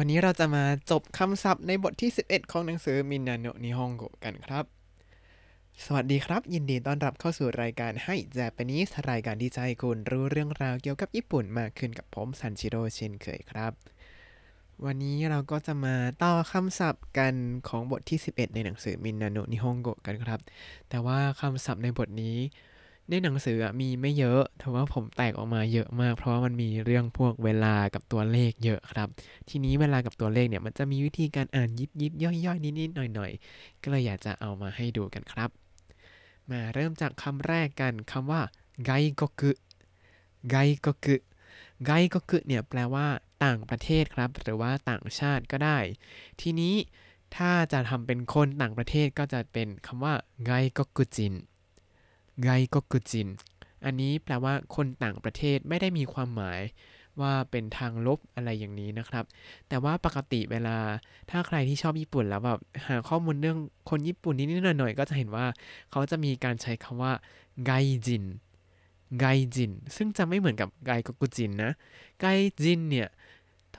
วันนี้เราจะมาจบคำศัพท์ในบทที่ 11 ของหนังสือมินาโนนิฮงโกกันครับ สวัสดีครับ ยินดีต้อนรับเข้าสู่รายการให้แจปนิสรายการที่จะให้คุณรู้เรื่องราวเกี่ยวกับญี่ปุ่นมากขึ้นกับผมซันชิโร่เช่นเคยครับ วันนี้เราก็จะมาต่อคำศัพท์กันของบทที่ 11 ในหนังสือมินาโนนิฮงโกกันครับ แต่ว่าคำศัพท์ในบทนี้ ในหนังสือมีไม่เยอะแต่ว่าผมแตกออกมาเยอะมาก เพราะว่ามันมีเรื่องพวกเวลากับตัวเลขเยอะครับ ทีนี้เวลากับตัวเลขเนี่ยมันจะมีวิธีการอ่านยิบยิบย่อยย่อยนิดนิดหน่อยหน่อยๆ ก็เลยอยากจะเอามาให้ดูกันครับ มาเริ่มจากคำแรกกันคำว่าไกกกุไกกกุไกกกุเนี่ยแปลว่าต่างประเทศครับ หรือว่าต่างชาติก็ได้ ทีนี้ถ้าจะทำเป็นคนต่างประเทศก็จะเป็นคำว่าไกกกุจิน ไกกกุจิน อันนี้แปลว่าคนต่างประเทศไม่ได้มีความหมายว่าเป็นทางลบอะไรอย่างนี้นะครับ แต่ว่าปกติเวลาถ้าใครที่ชอบญี่ปุ่นแล้วแบบหาข้อมูลเรื่องคนญี่ปุ่นนิดๆหน่อยๆก็จะเห็นว่าเขาจะมีการใช้คำว่าไกจินไกจิน ซึ่งจะไม่เหมือนกับไกกกุจินนะไกจินเนี่ย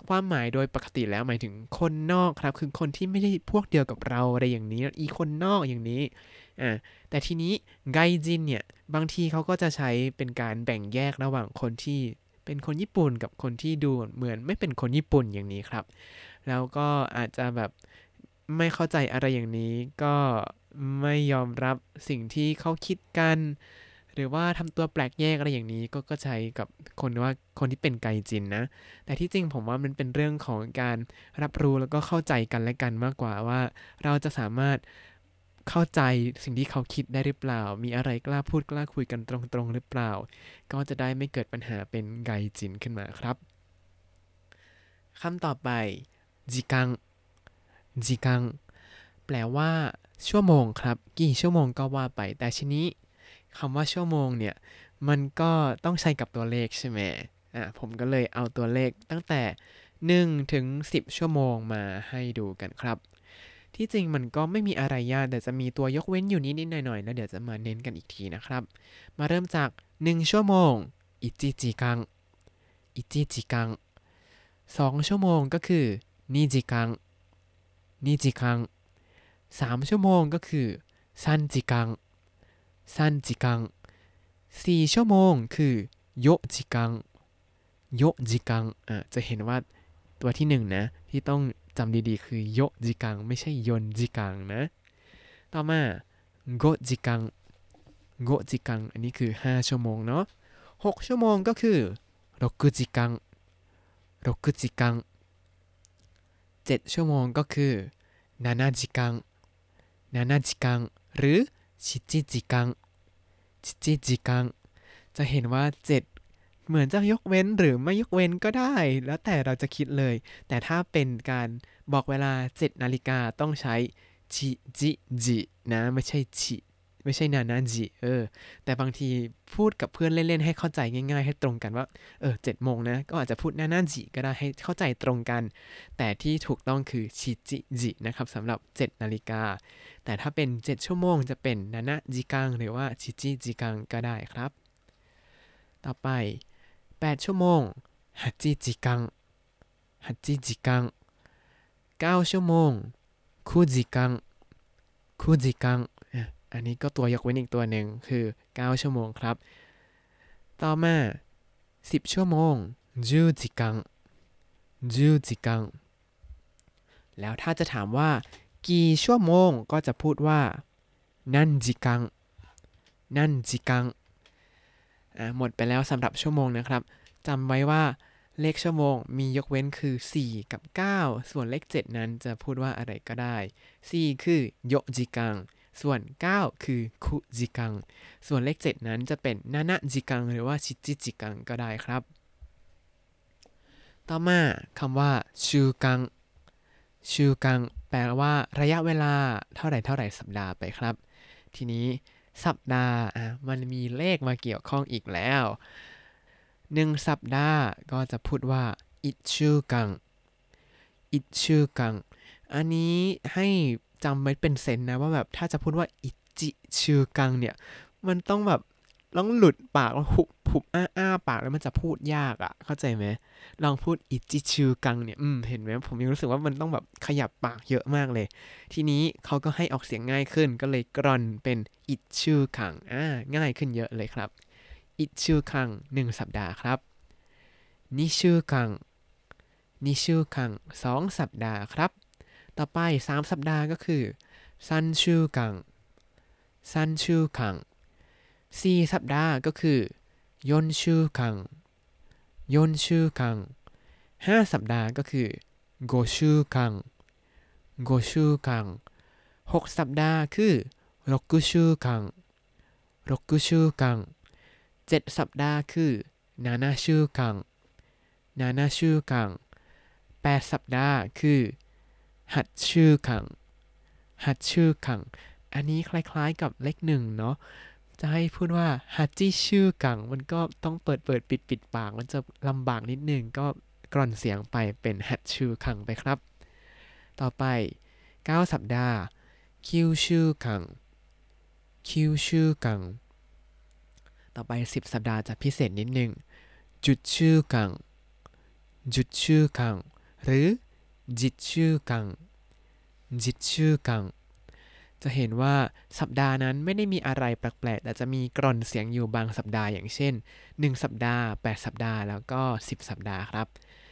ความหมายโดยปกติแล้วหมายถึงคนนอกครับ คือคนที่ไม่ได้พวกเดียวกับเราอะไรอย่างนี้ อีคนนอกอย่างนี้ อ่าแต่ทีนี้ไกจินเนี่ย บางทีเขาก็จะใช้เป็นการแบ่งแยกระหว่างคนที่เป็นคนญี่ปุ่นกับคนที่ดูเหมือนไม่เป็นคนญี่ปุ่นอย่างนี้ครับ แล้วก็อาจจะแบบไม่เข้าใจอะไรอย่างนี้ก็ไม่ยอมรับสิ่งที่เขาคิดกัน หรือว่าทำตัวแปลกแยกอะไรอย่างนี้ก็ก็ใช้กับคนว่าคนที่เป็นไกจินนะ แต่ที่จริงผมว่ามันเป็นเรื่องของการรับรู้แล้วก็เข้าใจกันและกันมากกว่าว่า เราจะสามารถ เข้าใจสิ่งที่เขาคิดได้หรือเปล่า มีอะไรกล้าพูดกล้าคุยกันตรงๆหรือเปล่า ก็จะได้ไม่เกิดปัญหาเป็นไกจินขึ้นมาครับคำต่อไปจิกังจิกังแปลว่าชั่วโมงครับ กี่ชั่วโมงก็ว่าไป แต่ทีนี้คำว่าชั่วโมงเนี่ย มันก็ต้องใช้กับตัวเลขใช่ไหมอะผมก็เลยเอาตัวเลขตั้งแต่ 1 ถึง 10 ชั่วโมงมาให้ดูกันครับ ที่จริงมันก็ไม่มีอะไรยากแต่จะมีตัวยกเว้นอยู่นิดๆหน่อยๆแล้วเดี๋ยวจะมาเน้นกันอีกทีนะครับ มาเริ่มจาก 1 ชั่วโมงอิจิจิกังอิจิจิกังสองชั่วโมงก็คือนิจิกังนิจิกังสามชั่วโมงก็คือซันจิกังซันจิกังสี่ชั่วโมงคือโยจิกังโยจิกังอะจะเห็นว่าตัวที่หนึ่งนะ ที่ต้อง จำดีๆ คือโยจิกัง ไม่ใช่ยนจิกังนะ ต่อมาโกจิกังโกจิกัง อันนี้คือ 5 ชั่วโมงเนาะ6ชั่วโมงก็คือ6จิกัง6จิกัง7ชั่วโมงก็คือ7จิกัง7จิกัง หรือ7จิกัง7จิกังจะเห็นว่า 7 เหมือนจะยกเว้นหรือไม่ยกเว้นก็ได้ แล้วแต่เราจะคิดเลย แต่ถ้าเป็นการบอกเวลา 7 นาฬิกาต้องใช้ชิจิจินะไม่ใช่ชิไม่ใช่นานาจิเออ แต่บางทีพูดกับเพื่อนเล่น ๆ ให้เข้าใจง่าย ๆ ให้ตรงกันว่า เออเจ็ดโมงนะ ก็อาจจะพูดนานาจิก็ได้ให้เข้าใจตรงกัน แต่ที่ถูกต้องคือชิจิจินะครับสำหรับ 7 นาฬิกา แต่ถ้าเป็น 7 ชั่วโมงจะเป็นนานาจิกังหรือว่าชิจิจิกังก็ได้ครับ ต่อไป 8 ชั่วโมงฮัจิจิกังฮัจิจิกัง9 ชั่วโมงคุจิกังคุจิกังอันนี้ก็ตัวยกเว้นอีกตัวหนึ่งคือ 9 ชั่วโมงครับ ต่อมา 10 ชั่วโมงจูจิกังจูจิกัง แล้วถ้าจะถามว่า กี่ชั่วโมงก็จะพูดว่า นันจิกัง นันจิกัง หมดไปแล้วสำหรับชั่วโมงนะครับจำไว้ว่าเลขชั่วโมงมียกเว้นคือ 4 กับ 9 ส่วนเลข 7 นั้นจะพูดว่าอะไรก็ได้ 4 คือโยจิกัง ส่วน 9 คือคุจิกัง ส่วนเลข 7 นั้นจะเป็นนานะจิกัง หรือว่าชิจิจิกังก็ได้ครับ ต่อมาคำว่าชูกังชูกังแปลว่าระยะเวลาเท่าไหร่เท่าไหร่สัปดาห์ไปครับ ทีนี้สัปดาห์อะมันมีเลขมาเกี่ยวข้องอีกแล้วหนึ่งสัปดาห์ก็จะพูดว่าอิชูกังอิชูกังอันนี้ให้จำไว้เป็นเซนนะว่าแบบถ้าจะพูดว่าอิจิชูกังเนี่ย มันต้องแบบ ต้องหลุดปากแล้วหุบหุบอ้าอ้าปากแล้วมันจะพูดยากอะ่ะ เข้าใจไหมลองพูดอิจิชูกังเนี่ย อืม เห็นไหมผมยังรู้สึกว่ามันต้องแบบขยับปากเยอะมากเลย ทีนี้เขาก็ให้ออกเสียงง่ายขึ้น ก็เลยกรอนเป็นอิชูคัง อ่า ง่ายขึ้นเยอะเลยครับ อิชูคังหนึ่งสัปดาห์ครับนิชูคังนิชูคังสองสัปดาห์ครับ ต่อไปสามสัปดาห์ก็คือ三週間 三週間 สี่สัปดาห์ก็คือ四週間 四週間 ห้าสัปดาห์ก็คือ五週間 五週間 หกสัปดาห์คือ六週間 六週間 เจ็ดสัปดาห์คือ七週間 七週間แปดสัปดาห์คือหัดชูคังหัดชูคัง อันนี้คล้ายๆกับเลขหนึ่งเนาะ จะให้พูดว่าฮัจิชื่อกัง มันก็ต้องเปิดเปิดปิดปิดปาก มันจะลำบากนิดนึง ก็กร่อนเสียงไปเป็นฮัดชื่อคังไปครับ ต่อไป 9 สัปดาห์ คิวชื่อคัง คิวชื่อกัง ต่อไป 10 สัปดาห์จะพิเศษนิดนึง จุดชื่อกัง จุดชื่อกัง หรือจิตชื่อกัง จิตชื่อกัง จะเห็นว่าสัปดาห์นั้นไม่ได้มีอะไรแปลกๆ แต่จะมีกร่อนเสียงอยู่บางสัปดาห์อย่างเช่น 1 สัปดาห์ 8 สัปดาห์ แล้วก็ 10 สัปดาห์ครับ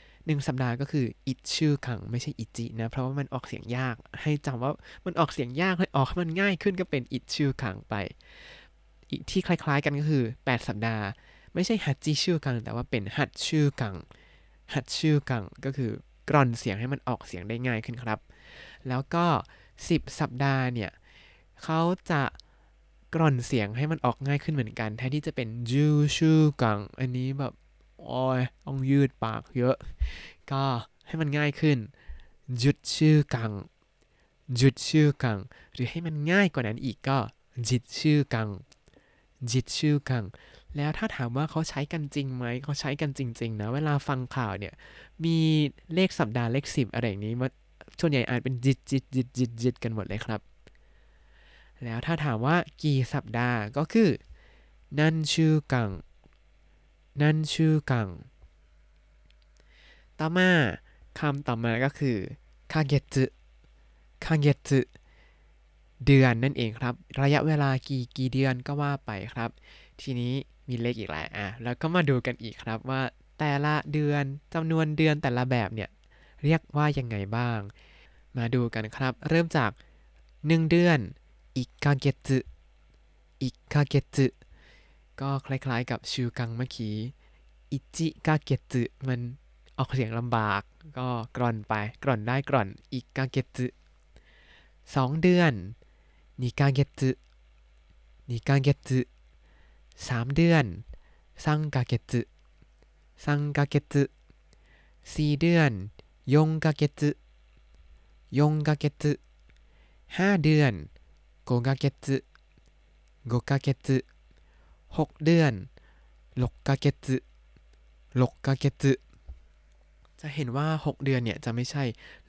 1 สัปดาห์ก็คืออิชื่อขังไม่ใช่อิจินะ เพราะว่ามันออกเสียงยาก ให้จำว่ามันออกเสียงยากให้ออกให้มันง่ายขึ้นก็เป็นอิชื่อขังไป อีกที่คล้ายๆกันก็คือ 8 สัปดาห์ ไม่ใช่ฮัตจิชื่อกัง แต่ว่าเป็นฮัตชื่อกังฮัตชื่อกังก็คือกร่อนเสียงให้มันออกเสียงได้ง่ายขึ้นครับ แล้วก็ 10 สัปดาห์เนี่ยเขาจะกร่อนเสียงให้มันออกง่ายขึ้นเหมือนกัน แทนที่จะเป็นจูชูกัง อันนี้แบบโอ้ยต้องยืดปากเยอะ ก็ให้มันง่ายขึ้นจุดชื่อกังจุดชื่อกัง หรือให้มันง่ายกว่านั้นอีกก็จิตชื่อกังจิตชื่อกัง แล้วถ้าถามว่าเขาใช้กันจริงไหม เขาใช้กันจริง ๆ นะ เวลาฟังข่าวเนี่ย มีเลขสัปดาห์เลขสิบอะไรอย่างนี้มา ส่วนใหญ่อ่านเป็นจิตจิตจิตจิตจิตกันหมดเลยครับ แล้วถ้าถามว่ากี่สัปดาห์ก็คือนันชูกัง นันชูกัง ต่อมาคำต่อมาก็คือかげつ かげつ เดือนนั่นเองครับ ระยะเวลากี่กี่เดือนก็ว่าไปครับ ทีนี้มีเลขอีกหลายอะแล้วก็มาดูกันอีกครับว่าแต่ละเดือนจำนวนเดือนแต่ละแบบเนี่ยเรียกว่ายังไงบ้าง มาดูกันครับ เริ่มจาก 1 เดือนいっかげつ いっかげつก็คล้ายๆกับ週間เมื่อกี้いちかげつมันออกเสียงลำบาก ก็กร่อนไปกร่อนได้กร่อน いっかげつสองเดือน にかげつ にかげつสามเดือน さんかげつ さんかげつสี่เดือน よんかげつ よんかげつห้าเดือน ごかげつโกกาเกตหกเดือนหลกกาเกตหลกกาเกตจะเห็นว่า 6 เดือนเนี่ย จะไม่ใช่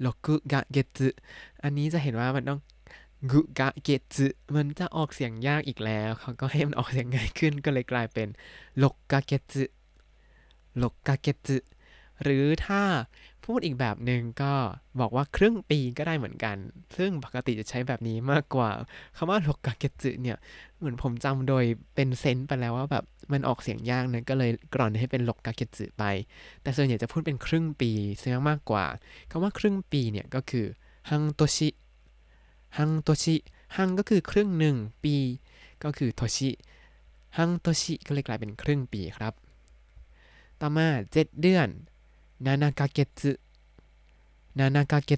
ลกุกะเกตอันนี้จะเห็นว่ามันต้องกุกะเกตมันจะออกเสียงยากอีกแล้วเขาก็ให้มันออกเสียงง่ายขึ้นก็เลยกลายเป็นลกกะเกตลกกะเกตหรือถ้า พูดอีกแบบหนึ่งก็บอกว่าครึ่งปีก็ได้เหมือนกัน ซึ่งปกติจะใช้แบบนี้มากกว่าคำว่าลกกาเกจึเนี่ย เหมือนผมจำโดยเป็นเซนต์ไปแล้วว่าแบบมันออกเสียงยากนะก็เลยกร่อนให้เป็นลกกาเกจึไป แต่ส่วนใหญ่จะพูดเป็นครึ่งปีเสียมากกว่าคำว่าครึ่งปีเนี่ยก็คือฮังโตชิฮังโตชิฮังก็คือครึ่งหนึ่งปี ก็คือโตชิฮังโตชิก็เลยกลายเป็นครึ่งปีครับ ต่อมาเจ็ดเดือน 7ヶ月7ヶ月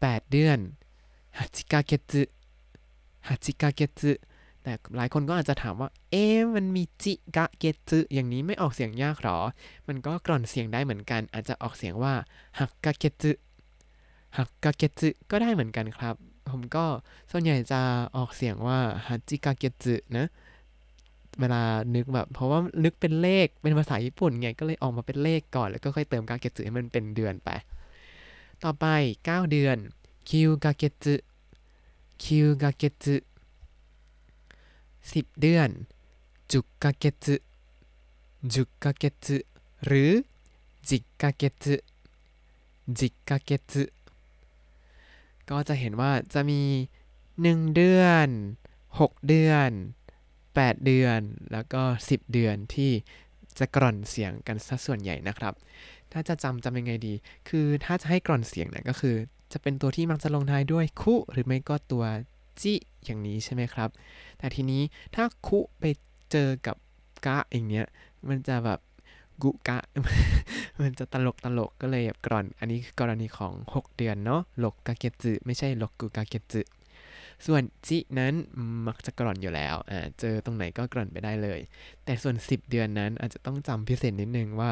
8เดือน8ヶ月8ヶ月แต่หลายคนก็อาจจะถามว่า เอ๊มันมีจิกะเกตอย่างนี้ไม่ออกเสียงยากหรอ มันก็กร่อนเสียงได้เหมือนกัน อาจจะออกเสียงว่าฮักกะเกตฮักกะเกตก็ได้เหมือนกันครับ ผมก็ส่วนใหญ่จะออกเสียงว่าฮัจิกะเกตนะ เวลานึกแบบ เพราะว่านึกเป็นเลขเป็นภาษาญี่ปุ่นไงก็เลยออกมาเป็นเลขก่อน แล้วก็ค่อยเติมกาเกจึให้มันเป็นเดือนไป ต่อไป 9 เดือนคิวกาเกจึคิวกาเกจึสิบเดือนจุกกาเกจึจุกกาเกจึหรือจิกกาเกจึจิกกาเกจึก็จะเห็นว่าจะมี 1 เดือน 6 เดือน 8 เดือน แล้วก็ 10 เดือนที่จะกร่อนเสียงกันซะส่วนใหญ่นะครับ ถ้าจะจำจำยังไงดี คือถ้าจะให้กร่อนเสียงเนี่ยก็คือ จะเป็นตัวที่มักจะลงท้ายด้วยคุ หรือไม่ก็ตัวจิอย่างนี้ใช่ไหมครับ แต่ทีนี้ถ้าคุไปเจอกับกะอย่างเนี้ย มันจะแบบกุกะ มันจะตลกตลกก็เลยแบบกร่อน อันนี้คือกรณีของ 6 เดือนเนาะลกกาเกจึไม่ใช่ลกกุกาเกจึ ส่วนจินั้นมักจะกร่อนอยู่แล้วอ่าเจอตรงไหนก็กร่อนไปได้เลย แต่ส่วน 10 เดือนนั้นอาจจะต้องจำพิเศษนิดนึงว่า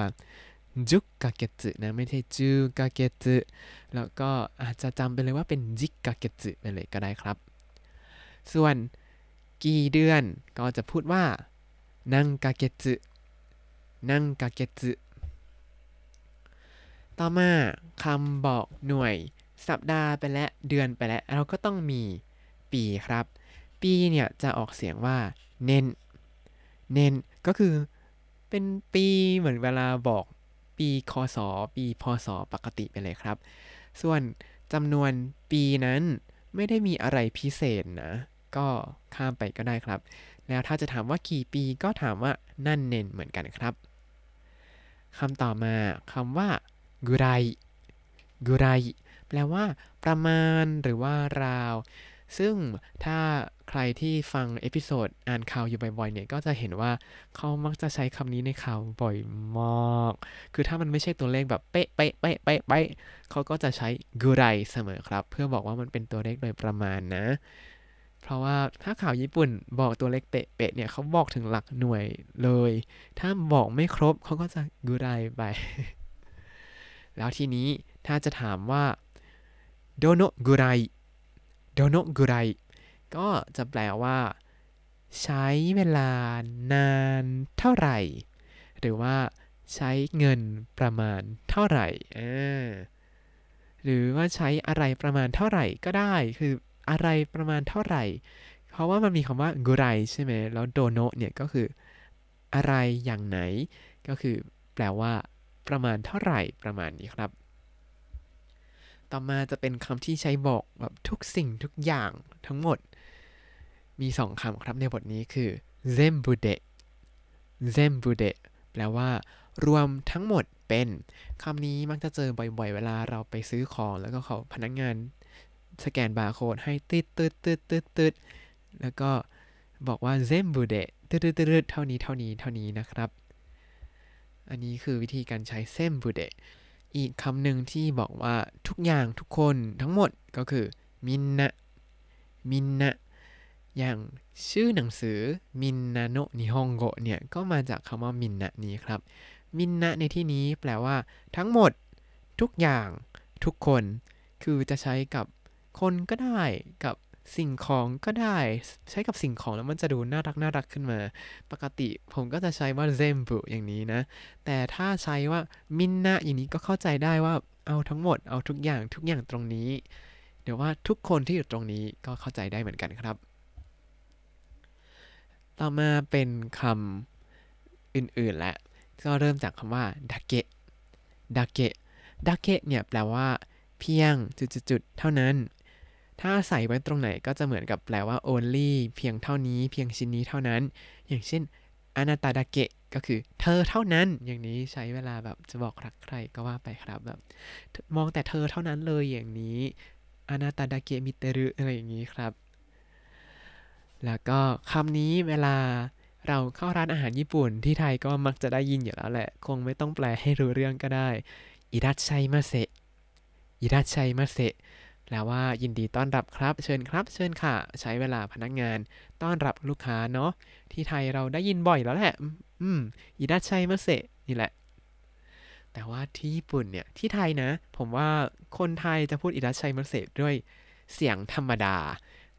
จุกกาเกจึนะไม่ใช่จูกาเกจึแล้วก็อาจจะจำไปเลยว่าเป็นจิกกาเกจึไปเลยก็ได้ครับ ส่วนกี่เดือนก็จะพูดว่านังกาเกจึนังกาเกจึต่อมาคำบอกหน่วยสัปดาห์ไปแล้วเดือนไปแล้วเราก็ต้องมี ปีครับ ปีเนี่ยจะออกเสียงว่าเน้น เน้นก็คือเป็นปีเหมือนเวลาบอกปีคศปีพศปกติไปเลยครับ ส่วนจำนวนปีนั้นไม่ได้มีอะไรพิเศษนะ ก็ข้ามไปก็ได้ครับ แล้วถ้าจะถามว่ากี่ปีก็ถามว่านั่นเน้นเหมือนกันครับคำต่อมาคำว่า ぐらい ぐらい แปลว่า ประมาณหรือว่าราว ซึ่งถ้าใครที่ฟัง episode อ่านข่าวอยู่บ่อยๆเนี่ยก็จะเห็นว่าเขามักจะใช้คำนี้ในข่าวบ่อยมาก คือถ้ามันไม่ใช่ตัวเลขแบบเป๊ะเป๊ะเป๊ะเป๊ะเป๊ะเขาก็จะใช้ ぐらい เสมอครับ เพื่อบอกว่ามันเป็นตัวเลขโดยประมาณนะ เพราะว่าถ้าข่าวญี่ปุ่นบอกตัวเลขเป๊ะเนี่ยเขาบอกถึงหลักหน่วยเลย ถ้าบอกไม่ครบเขาก็จะกุไรไป แล้วทีนี้ถ้าจะถามว่าโดโนกุไร โดโนกุไรก็จะแปลว่า ใช้เวลานานเท่าไหร่ หรือว่าใช้เงินประมาณเท่าไหร่หรือว่าใช้อะไรประมาณเท่าไหร่ก็ได้ คืออะไรประมาณเท่าไหร่ เพราะว่ามันมีคำว่ากุไรใช่ไหมแล้วโดโนเนี่ยก็คืออะไรอย่างไหน ก็คือแปลว่า ประมาณเท่าไหร่ประมาณนี้ครับ ต่อมาจะเป็นคำที่ใช้บอกแบบทุกสิ่งทุกอย่างทั้งหมด มีสองคำครับในบทนี้คือ zembude zembude แปลว่ารวมทั้งหมดเป็นคำนี้มักจะเจอบ่อยๆ เวลาเราไปซื้อของแล้วก็เขาพนักงงานสแกนบาร์โค้ดให้ตืดตืดตืดตืดตืดแล้วก็บอกว่า 全部で ตืดตืดตืดเท่านี้เท่านี้เท่านี้นะครับ อันนี้คือวิธีการใช้全部で อีกคำหนึ่งที่บอกว่าทุกอย่างทุกคนทั้งหมดก็คือみんな みんな อย่างชื่อหนังสือみんなの日本語เนี่ยก็มาจากคำว่า みんな นี้ครับ みんな ในที่นี้แปลว่า ทั้งหมด ทุกอย่าง ทุกคน คือจะใช้กับคนก็ได้กับ สิ่งของก็ได้ใช้กับสิ่งของแล้วมันจะดูน่ารักน่ารักขึ้นมา ปกติผมก็จะใช้ว่าเซมบุอย่างนี้นะ แต่ถ้าใช้ว่ามินนะอย่างนี้ก็เข้าใจได้ว่าเอาทั้งหมดเอาทุกอย่างทุกอย่างตรงนี้ เดี๋ยวว่าทุกคนที่อยู่ตรงนี้ก็เข้าใจได้เหมือนกันครับ ต่อมาเป็นคำอื่นๆและก็เริ่มจากคำว่าดาเกะดาเกะดาเกะเนี่ยแปลว่าเพียงจุดๆเท่านั้น ถ้าใส่ไว้ตรงไหนก็จะเหมือนกับแปลว่า only เพียงเท่านี้เพียงชิ้นนี้เท่านั้น อย่างเช่นอนาตาดาเกะก็คือเธอเท่านั้น อย่างนี้ใช้เวลาแบบจะบอกรักใครก็ว่าไปครับแบบ มองแต่เธอเท่านั้นเลยอย่างนี้อนาตาดาเกะมิเตรุอะไรอย่างนี้ครับ แล้วก็คำนี้เวลาเราเข้าร้านอาหารญี่ปุ่นที่ไทยก็มักจะได้ยินอยู่แล้วแหละ คงไม่ต้องแปลให้รู้เรื่องก็ได้อิรัชัยมาเซอิรัชัยมาเซ แล้วว่ายินดีต้อนรับครับ เชิญครับ เชิญค่ะ ใช้เวลาพนักงาน ต้อนรับลูกค้าเนาะที่ไทยเราได้ยินบ่อยแล้วแหละ อืมอิดาชัยมาเซนี่แหละ แต่ว่าที่ญี่ปุ่นเนี่ยที่ไทยนะ ผมว่าคนไทยจะพูดอิดาชัยมาเซด้วยเสียงธรรมดา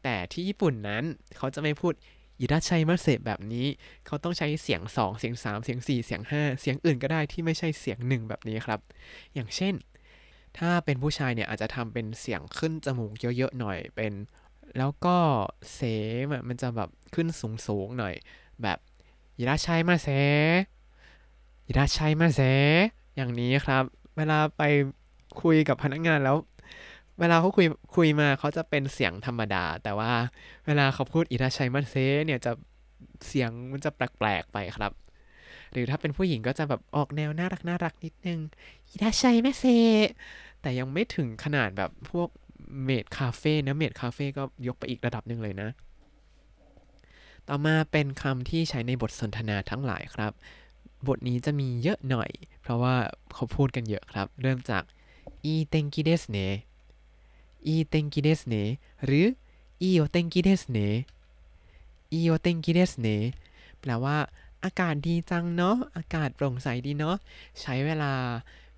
แต่ที่ญี่ปุ่นนั้นเขาจะไม่พูดอิดาชัยมาเซแบบนี้ เขาต้องใช้เสียง 2 เสียง 3 เสียง 4 เสียง 5 เสียงอื่นก็ได้ที่ไม่ใช่เสียง 1 แบบนี้ครับ อย่างเช่น ถ้าเป็นผู้ชายเนี่ยอาจจะทำเป็นเสียงขึ้นจมูกเยอะๆหน่อยเป็น แล้วก็เสมมันจะแบบขึ้นสูงๆหน่อย แบบอิราชัยมาเซอิราชัยมาเซอย่างนี้ครับ เวลาไปคุยกับพนักงานแล้ว เวลาเขาคุยคุยมาเขาจะเป็นเสียงธรรมดา แต่ว่าเวลาเขาพูดいらっしゃいませเนี่ยจะเสียงมันจะแปลกๆไปครับ หรือถ้าเป็นผู้หญิงก็จะแบบออกแนวน่ารักน่ารักนิดนึงいらっしゃいませ แต่ยังไม่ถึงขนาดแบบพวกเมดคาเฟ่นะเมดคาเฟ่ก็ยกไปอีกระดับหนึ่งเลยนะ ต่อมาเป็นคำที่ใช้ในบทสนทนาทั้งหลายครับ บทนี้จะมีเยอะหน่อย เพราะว่าเขาพูดกันเยอะครับ เริ่มจากいい天気ですね いい天気ですねหรือいいお天気ですね いいお天気ですねแปลว่า อากาศดีจังเนาะ อากาศโปร่งใสดีเนาะ ใช้เวลา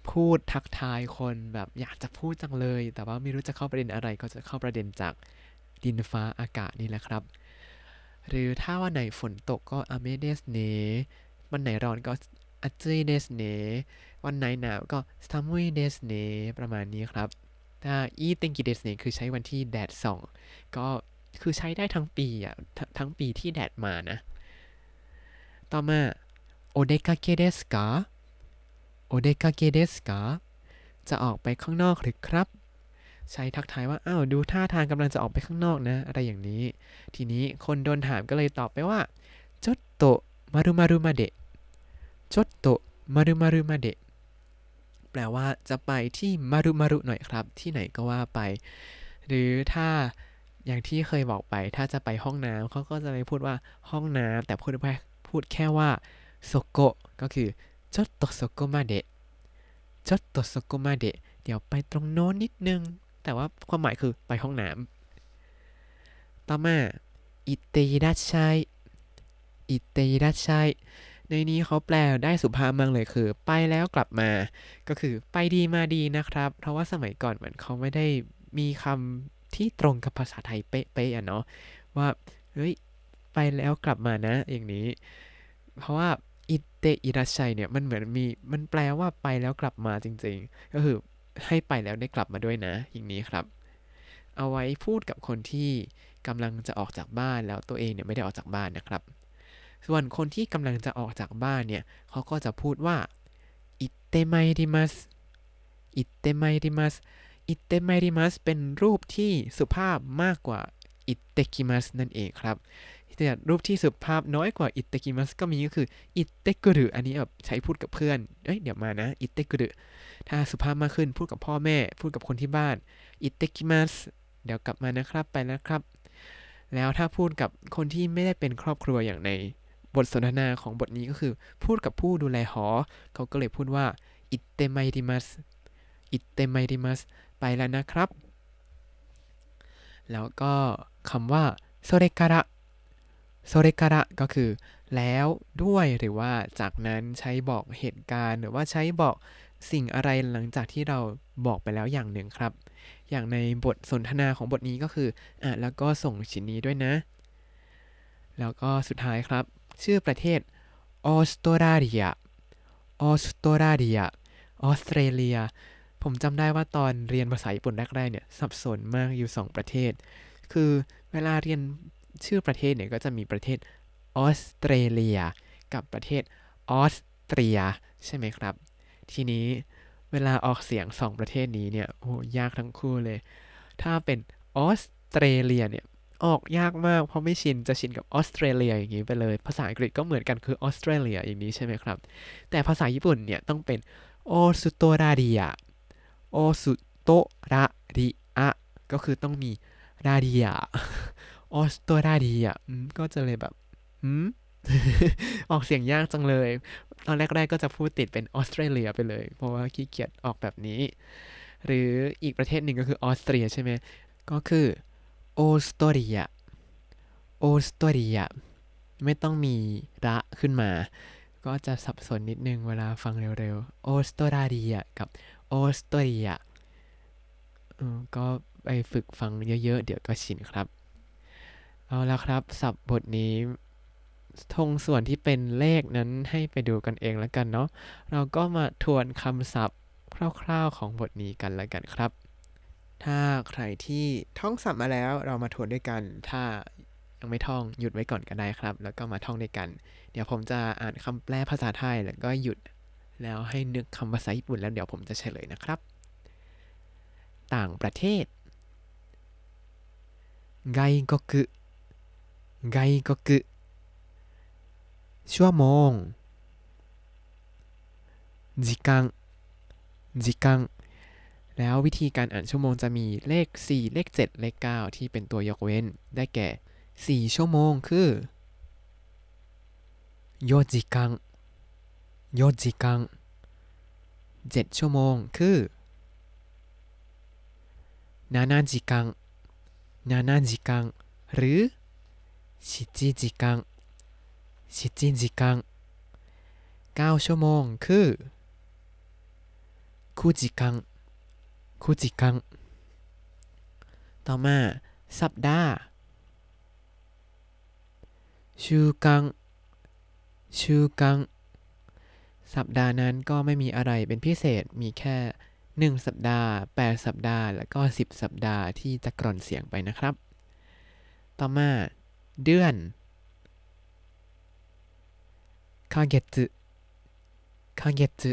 พูดทักทายคนแบบอยากจะพูดจังเลย แต่ว่าไม่รู้จะเข้าประเด็นอะไรก็จะเข้าประเด็นจากดินฟ้าอากาศนี่แหละครับ หรือถ้าวันไหนฝนตกก็雨ですねวันไหนร้อนก็暑いですねวันไหนหนาวก็寒いですねประมาณนี้ครับ ถ้าいい天気ですねคือใช้วันที่แดดส่อง ก็คือใช้ได้ทั้งปีอะ ทั้งปีที่แดดมานะ ต่อมาお出かけですか お出かけですかจะออกไปข้างนอกหรือครับ ใช้ทักทายว่า อ้าว ดูท่าทางกำลังจะออกไปข้างนอกนะ อะไรอย่างนี้ ทีนี้คนโดนถามก็เลยตอบไปว่าちょっとまるまるまで ちょっとまるまるまでแปลว่าจะไปที่まるまるหน่อยครับ ที่ไหนก็ว่าไป หรือถ้าอย่างที่เคยบอกไป ถ้าจะไปห้องน้ำเขาก็จะไม่พูดว่าห้องน้ำแต่พูดไป พูดแค่ว่าそこก็คือちょっとそこまでちょっとそこまでเดี๋ยวไปตรงโน้นนิดนึง แต่ว่าความหมายคือไปห้องน้ำต่อมาいっていらっしゃい いっていらっしゃいในนี้เขาแปลได้สุภาพมากเลยคือ ไปแล้วกลับมา ก็คือไปดีมาดีนะครับ เพราะว่าสมัยก่อนเหมือนเขาไม่ได้มีคำที่ตรงกับภาษาไทยเป๊ะๆอะเนาะว่าเฮ้ย ไปแล้วกลับมานะ อย่างนี้ เพราะว่าอิเตอิรัชัยเนี่ยมันเหมือนมีมันแปลว่าไปแล้วกลับมาจริง ๆ ก็คือให้ไปแล้วได้กลับมาด้วยนะ อย่างนี้ครับ เอาไว้พูดกับคนที่กำลังจะออกจากบ้านแล้วตัวเองเนี่ยไม่ได้ออกจากบ้านนะครับ ส่วนคนที่กำลังจะออกจากบ้านเนี่ยเขาก็จะพูดว่าอิเตไมริมัสอิเตไมริมัสอิเตไมริมัสเป็นรูปที่สุภาพมากกว่าอิเตกิมัสนั่นเองครับ แต่รูปที่สุภาพน้อยกว่าอิเตกิมัสก็มีก็คืออิเตกุรุอันนี้แบบใช้พูดกับเพื่อนเอ้ยเดี๋ยวมานะอิเตกุรุถ้าสุภาพมากขึ้นพูดกับพ่อแม่ พูดกับคนที่บ้านอิเตกิมัสเดี๋ยวกลับมานะครับไปแล้วครับ แล้วถ้าพูดกับคนที่ไม่ได้เป็นครอบครัวอย่างในบทสนทนาของบทนี้ก็คือ พูดกับผู้ดูแลหอ เขาก็เลยพูดว่าอิเตไมริมัสอิเตไมริมัสไปแล้วนะครับ แล้วก็คำว่าโซเรการะ โซเรการะก็คือ แล้วด้วยหรือว่าจากนั้นใช้บอกเหตุการณ์ หรือว่าใช้บอกสิ่งอะไรหลังจากที่เราบอกไปแล้วอย่างหนึ่งครับ อย่างในบทสนทนาของบทนี้ก็คืออะแล้วก็ส่งชิ้นนี้ด้วยนะ แล้วก็สุดท้ายครับ ชื่อประเทศออสเตรเลียออสเตรเลียออสเตรเลีย ผมจำได้ว่าตอนเรียนภาษาญี่ปุ่นแรกๆเนี่ยสับสนมากอยู่ 2 ประเทศ คือเวลาเรียน ชื่อประเทศเนี่ยก็จะมีประเทศออสเตรเลีย กับประเทศออสเตรียใช่ไหมครับ ทีนี้เวลาออกเสียง2ประเทศนี้เนี่ยโอ้ยากทั้งคู่เลย ถ้าเป็นออสเตรเลียเนี่ยออกยากมากเพราะไม่ชินจะชินกับออสเตรเลียอย่างนี้ไปเลย ภาษาอังกฤษก็เหมือนกันคือออสเตรเลียอย่างนี้ใช่ไหมครับ แต่ภาษาญี่ปุ่นเนี่ยต้องเป็นโอสุโตราเดียโอสุโตราดิอะก็คือต้องมีราเดีย ออสเตรเลียก็จะเลยแบบอืมออกเสียงยากจังเลย ตอนแรกๆก็จะพูดติดเป็นออสเตรเลียไปเลย เพราะว่าขี้เกียจออกแบบนี้ หรืออีกประเทศหนึ่งก็คือออสเตรียใช่ไหม ก็คือออสเตรเลียออสเตรเลียไม่ต้องมีระขึ้นมา ก็จะสับสนนิดนึงเวลาฟังเร็วๆออสเตรเลียกับออสเตรเลียก็ไปฝึกฟังเยอะๆ เดี๋ยวก็ชินครับ เอาละครับสับบทนี้ทงส่วนที่เป็นเลขนั้นให้ไปดูกันเองแล้วกันเนาะเราก็มาทวนคำศัพท์คร่าวๆของบทนี้กันแล้วกันครับ ถ้าใครที่ท่องศัพท์มาแล้วเรามาทวนด้วยกัน ถ้ายังไม่ท่องหยุดไว้ก่อนก็ได้ครับ แล้วก็มาท่องด้วยกัน เดี๋ยวผมจะอ่านคำแปลภาษาไทยแล้วก็หยุดแล้วให้นึกคำภาษาญี่ปุ่นแล้วเดี๋ยวผมจะเฉลยนะครับ ต่างประเทศ ไกก็ชั่วโมงจิกังจังแล้ววิธีการอ่านชั่วโมงจะมีเลข 4 เลข 7 เลข 9 ที่เป็นตัวยกเว้น ได้แก่ 4 ชั่วโมงคือโยจิกังโยจิกัง 7 ชั่วโมงคือนานาจิกังนานาจัง หรือ ชิจิจิกังชิจิจิกัง9ชั่วโมงคือคุจิกังคุจิกังต่อมา สัปดาห์ชูกังชูกังสัปดาห์นั้นก็ไม่มีอะไรเป็นพิเศษ มีแค่ 1 สัปดาห์ 8 สัปดาห์ แล้วก็ 10 สัปดาห์ที่จะกร่อนเสียงไปนะครับ ต่อมา เดือนคาเกตคาเกต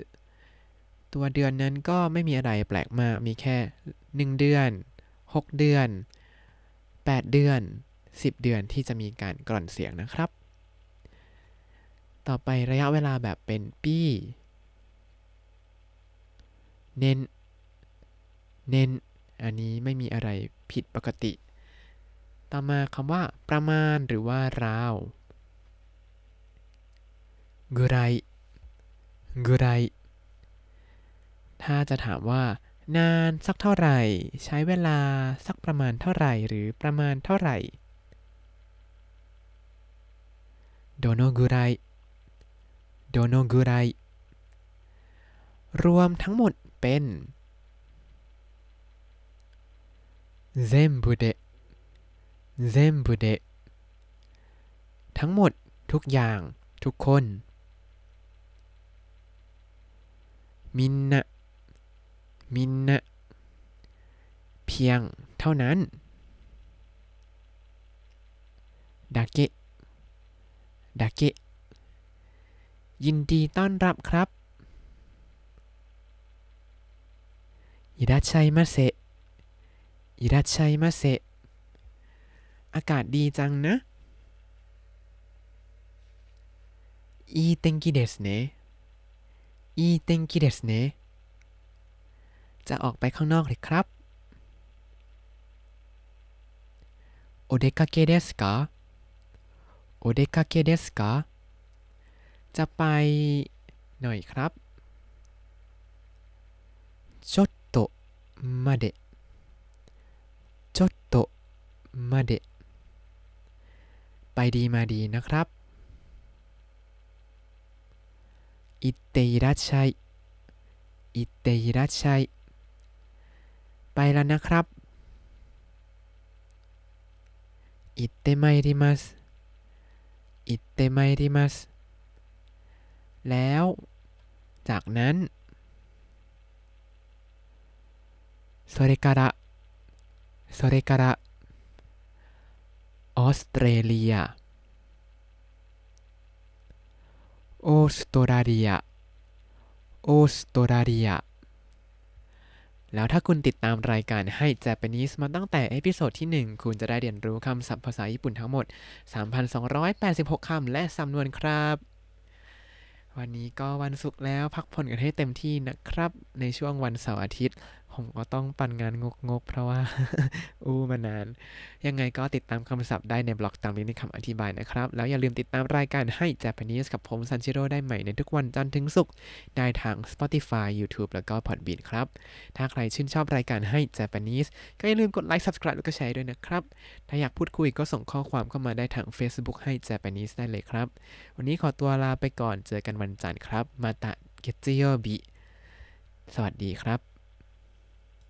ตัวเดือนนั้นก็ไม่มีอะไรแปลกมาก มีแค่ 1 เดือน 6 เดือน 8 เดือน 10 เดือนที่จะมีการกร่อนเสียงนะครับ ต่อไประยะเวลาแบบเป็นปี เน้น เน้น อันนี้ไม่มีอะไรผิดปกติ ต่อมาคำว่าประมาณหรือว่าราวกุไรกุไรถ้าจะถามว่า นานสักเท่าไหร่ ใช้เวลาสักประมาณเท่าไหร่ หรือประมาณเท่าไหร่โดโนกุไรโดโนกุไรรวมทั้งหมดเป็นเซมบุ เซมบุเดทั้งหมดทุกอย่างทุกคน มินนะมินนะเพียงเท่านั้นดาเกะดาเกะยินดีต้อนรับครับอิรัชัยมาเซอิรัชัยมาเซ อากาศดีจังนะいい天気ですねいい天気ですねจะออกไปข้างนอกเลยครับお出かけですかお出かけですかจะไปหน่อยครับちょっとまでちょっとまで ไปดีมาดีนะครับอิเตอิรัชัยอิเตอิรัชัยไปแล้วนะครับอิเตไมริมัสอิเตไมริมัสแล้ว จากนั้นそれからそれから ออสเตรเลียออสเตรเลียออสเตรเลียแล้วถ้าคุณติดตามรายการให้ Japanese มาตั้งแต่ episode ที่ 1 คุณจะได้เรียนรู้คำศัพท์ภาษาญี่ปุ่นทั้งหมด 3,286 คำและสำนวนครับ วันนี้ก็วันศุกร์แล้วพักผ่อนกันให้เต็มที่นะครับ ในช่วงวันเสาร์อาทิตย์ ผมก็ต้องปั่นงานงกๆ เพราะว่า อู้มานาน ยังไงก็ติดตามคำศัพท์ได้ในบล็อกตามลิงก์ในคำอธิบายนะครับ แล้วอย่าลืมติดตามรายการให้ Japanese กับผมซันชิโร่ได้ใหม่ในทุกวันจันทร์ถึงศุกร์ได้ทาง Spotify YouTube แล้วก็ Podbean ครับ ถ้าใครชื่นชอบรายการให้ Japanese ก็อย่าลืมกดไลค์ Subscribe แล้วก็แชร์ด้วยนะครับ ถ้าอยากพูดคุยก็ส่งข้อความเข้ามาได้ทาง Facebook ให้ Japanese ได้เลยครับ วันนี้ขอตัวลาไปก่อนเจอกันวันจันทร์ครับมาตะเกจิโยบิสวัสดีครับ